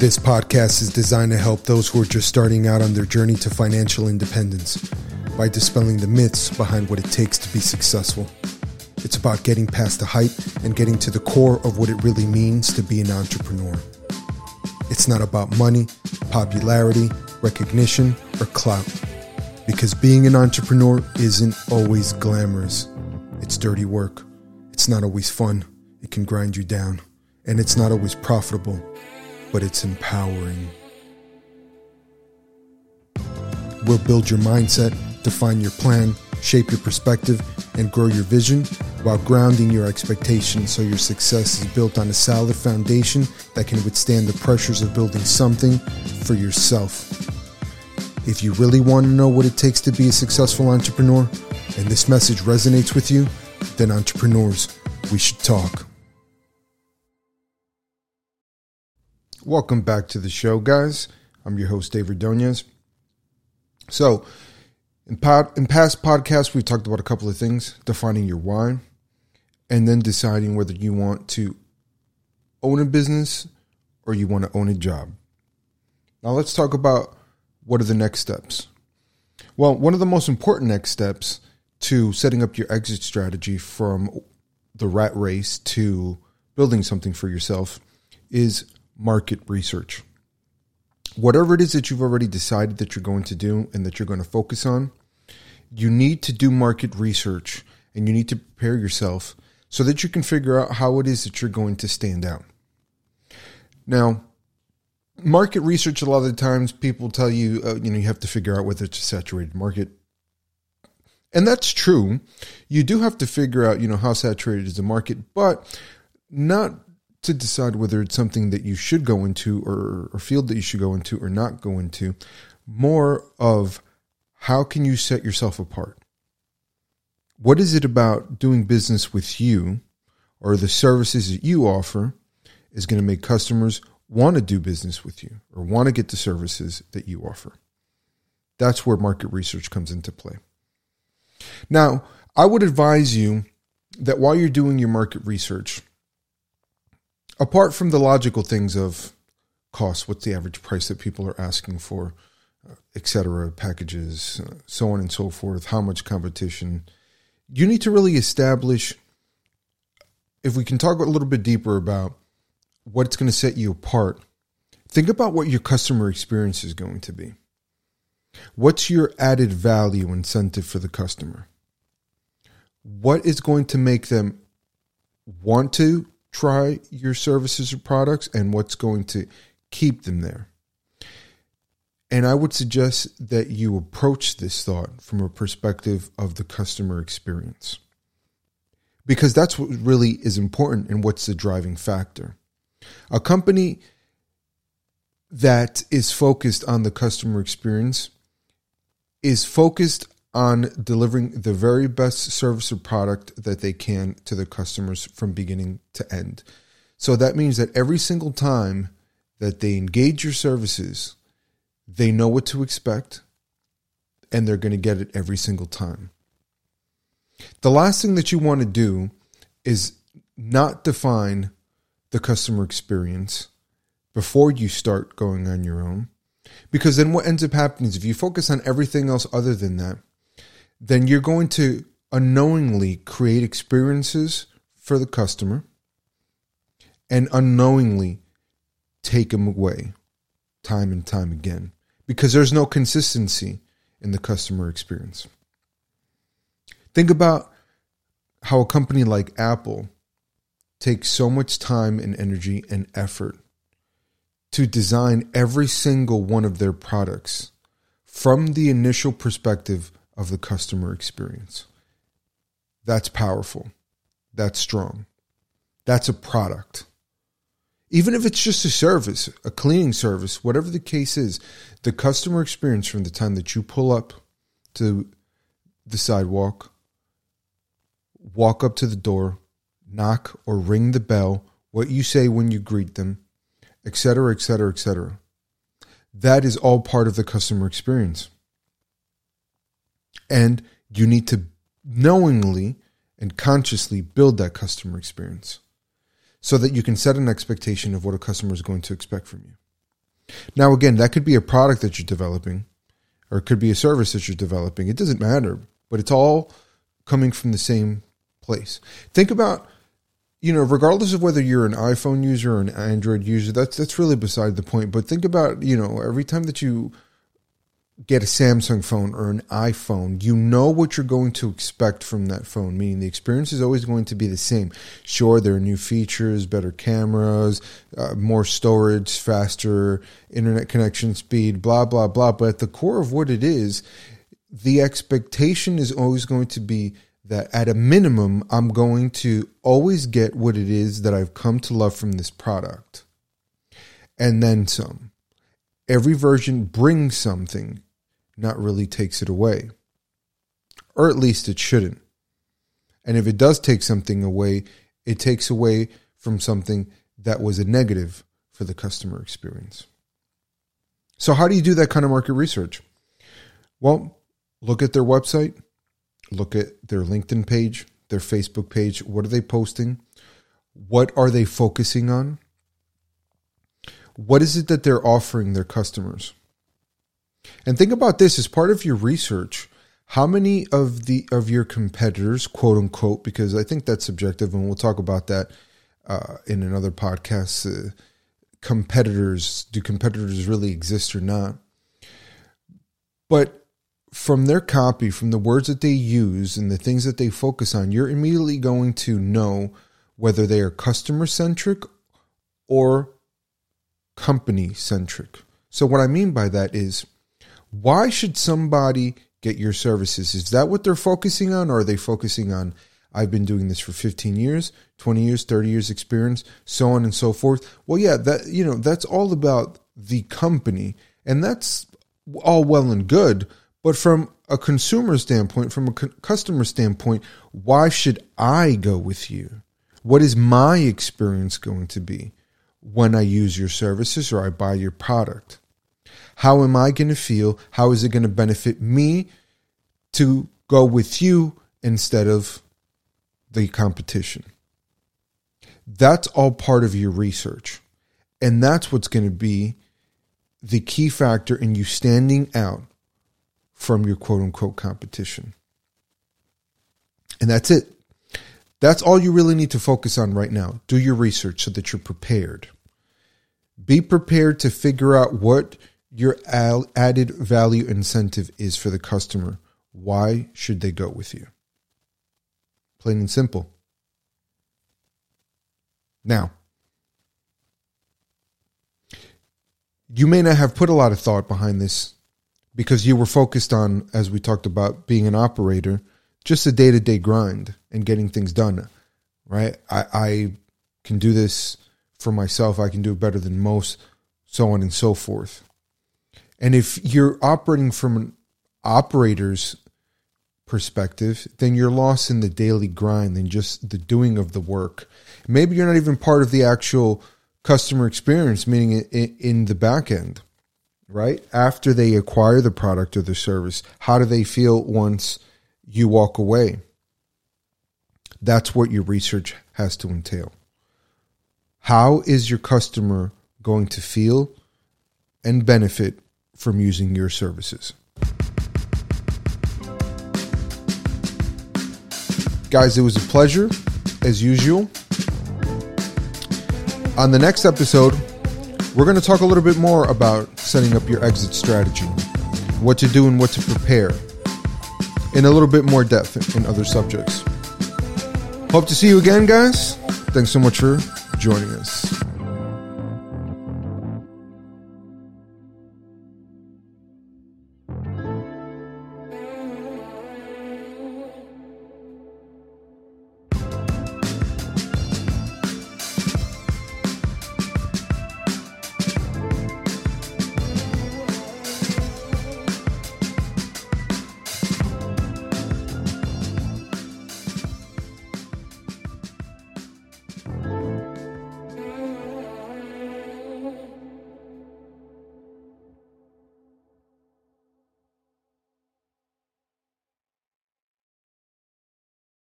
This podcast is designed to help those who are just starting out on their journey to financial independence by dispelling the myths behind what it takes to be successful. It's about getting past the hype and getting to the core of what it really means to be an entrepreneur. It's not about money, popularity, recognition, or clout. Because being an entrepreneur isn't always glamorous. It's dirty work. It's not always fun. It can grind you down. And it's not always profitable, but it's empowering. We'll build your mindset, define your plan, shape your perspective, and grow your vision while grounding your expectations so your success is built on a solid foundation that can withstand the pressures of building something for yourself. If you really want to know what it takes to be a successful entrepreneur and this message resonates with you, then entrepreneurs, we should talk. Welcome back to the show, guys. I'm your host, Dave Ordonez. So, in, pod, in past podcasts, we've talked about a couple of things defining your why, and then deciding whether you want to own a business or you want to own a job. Now, let's talk about what are the next steps. Well, one of the most important next steps to setting up your exit strategy from the rat race to building something for yourself is market research. Whatever it is that you've already decided that you're going to do and that you're going to focus on, you need to do market research and you need to prepare yourself so that you can figure out how it is that you're going to stand out. Now, market research, a lot of the times people tell you, uh, you know, you have to figure out whether it's a saturated market. And that's true. You do have to figure out, you know, how saturated is the market, but not to decide whether it's something that you should go into or, or field that you should go into or not go into. More of how can you set yourself apart? What is it about doing business with you or the services that you offer is going to make customers want to do business with you or want to get the services that you offer? That's where market research comes into play. Now, I would advise you that while you're doing your market research, apart from the logical things of cost, what's the average price that people are asking for, uh, etc., packages, uh, so on and so forth, how much competition, you need to really establish. If we can talk a little bit deeper about what's going to set you apart, think about what your customer experience is going to be. What's your added value incentive for the customer? What is going to make them want to try your services or products and what's going to keep them there? And I would suggest that you approach this thought from a perspective of the customer experience. Because that's what really is important and what's the driving factor. A company that is focused on the customer experience is focused on delivering the very best service or product that they can to their customers from beginning to end. So that means that every single time that they engage your services, they know what to expect and they're going to get it every single time. The last thing that you want to do is not define the customer experience before you start going on your own. Because then what ends up happening is if you focus on everything else other than that, then you're going to unknowingly create experiences for the customer and unknowingly take them away time and time again because there's no consistency in the customer experience. Think about how a company like Apple takes so much time and energy and effort to design every single one of their products from the initial perspective of the customer experience. That's powerful. That's strong. That's a product. Even if it's just a service, a cleaning service, whatever the case is, the customer experience from the time that you pull up to the sidewalk, walk up to the door, knock or ring the bell, what you say when you greet them, etc., etc., etc. That is all part of the customer experience. And you need to knowingly and consciously build that customer experience so that you can set an expectation of what a customer is going to expect from you. Now, again, that could be a product that you're developing, or it could be a service that you're developing. It doesn't matter, but it's all coming from the same place. Think about, you know, regardless of whether you're an iPhone user or an Android user, that's that's really beside the point. But think about, you know, every time that you get a Samsung phone or an iPhone, you know what you're going to expect from that phone, meaning the experience is always going to be the same. Sure, there are new features, better cameras, uh, more storage, faster internet connection speed, blah, blah, blah. But at the core of what it is, the expectation is always going to be that at a minimum, I'm going to always get what it is that I've come to love from this product. And then some. Every version brings something not really takes it away. Or at least it shouldn't. And if it does take something away, it takes away from something that was a negative for the customer experience. So, how do you do that kind of market research? Well, look at their website, look at their LinkedIn page, their Facebook page. What are they posting? What are they focusing on? What is it that they're offering their customers? And think about this as part of your research. How many of the of your competitors, quote unquote, because I think that's subjective, and we'll talk about that uh, in another podcast. Uh, competitors, do competitors really exist or not? But from their copy, from the words that they use and the things that they focus on, you're immediately going to know whether they are customer centric or company centric. So, what I mean by that is why should somebody get your services? Is that what they're focusing on? Or are they focusing on, I've been doing this for 15 years, 20 years, 30 years experience, so on and so forth? Well, yeah, that, you know, that's all about the company. And that's all well and good. But from a consumer standpoint, from a customer standpoint, why should I go with you? What is my experience going to be when I use your services or I buy your product? How am I going to feel? How is it going to benefit me to go with you instead of the competition? That's all part of your research. And that's what's going to be the key factor in you standing out from your quote unquote competition. And that's it. That's all you really need to focus on right now. Do your research so that you're prepared. Be prepared to figure out what your added value incentive is for the customer. Why should they go with you? Plain and simple. Now, you may not have put a lot of thought behind this because you were focused on, as we talked about, being an operator, just a day to day grind and getting things done. Right? I, I can do this for myself. I can do it better than most, so on and so forth. And if you're operating from an operator's perspective, then you're lost in the daily grind and just the doing of the work. Maybe you're not even part of the actual customer experience, meaning in the back end, right? After they acquire the product or the service, how do they feel once you walk away? That's what your research has to entail. How is your customer going to feel and benefit from using your services. Guys, it was a pleasure, as usual. On the next episode, we're going to talk a little bit more about setting up your exit strategy, what to do and what to prepare, in a little bit more depth in other subjects. Hope to see you again, guys. Thanks so much for joining us.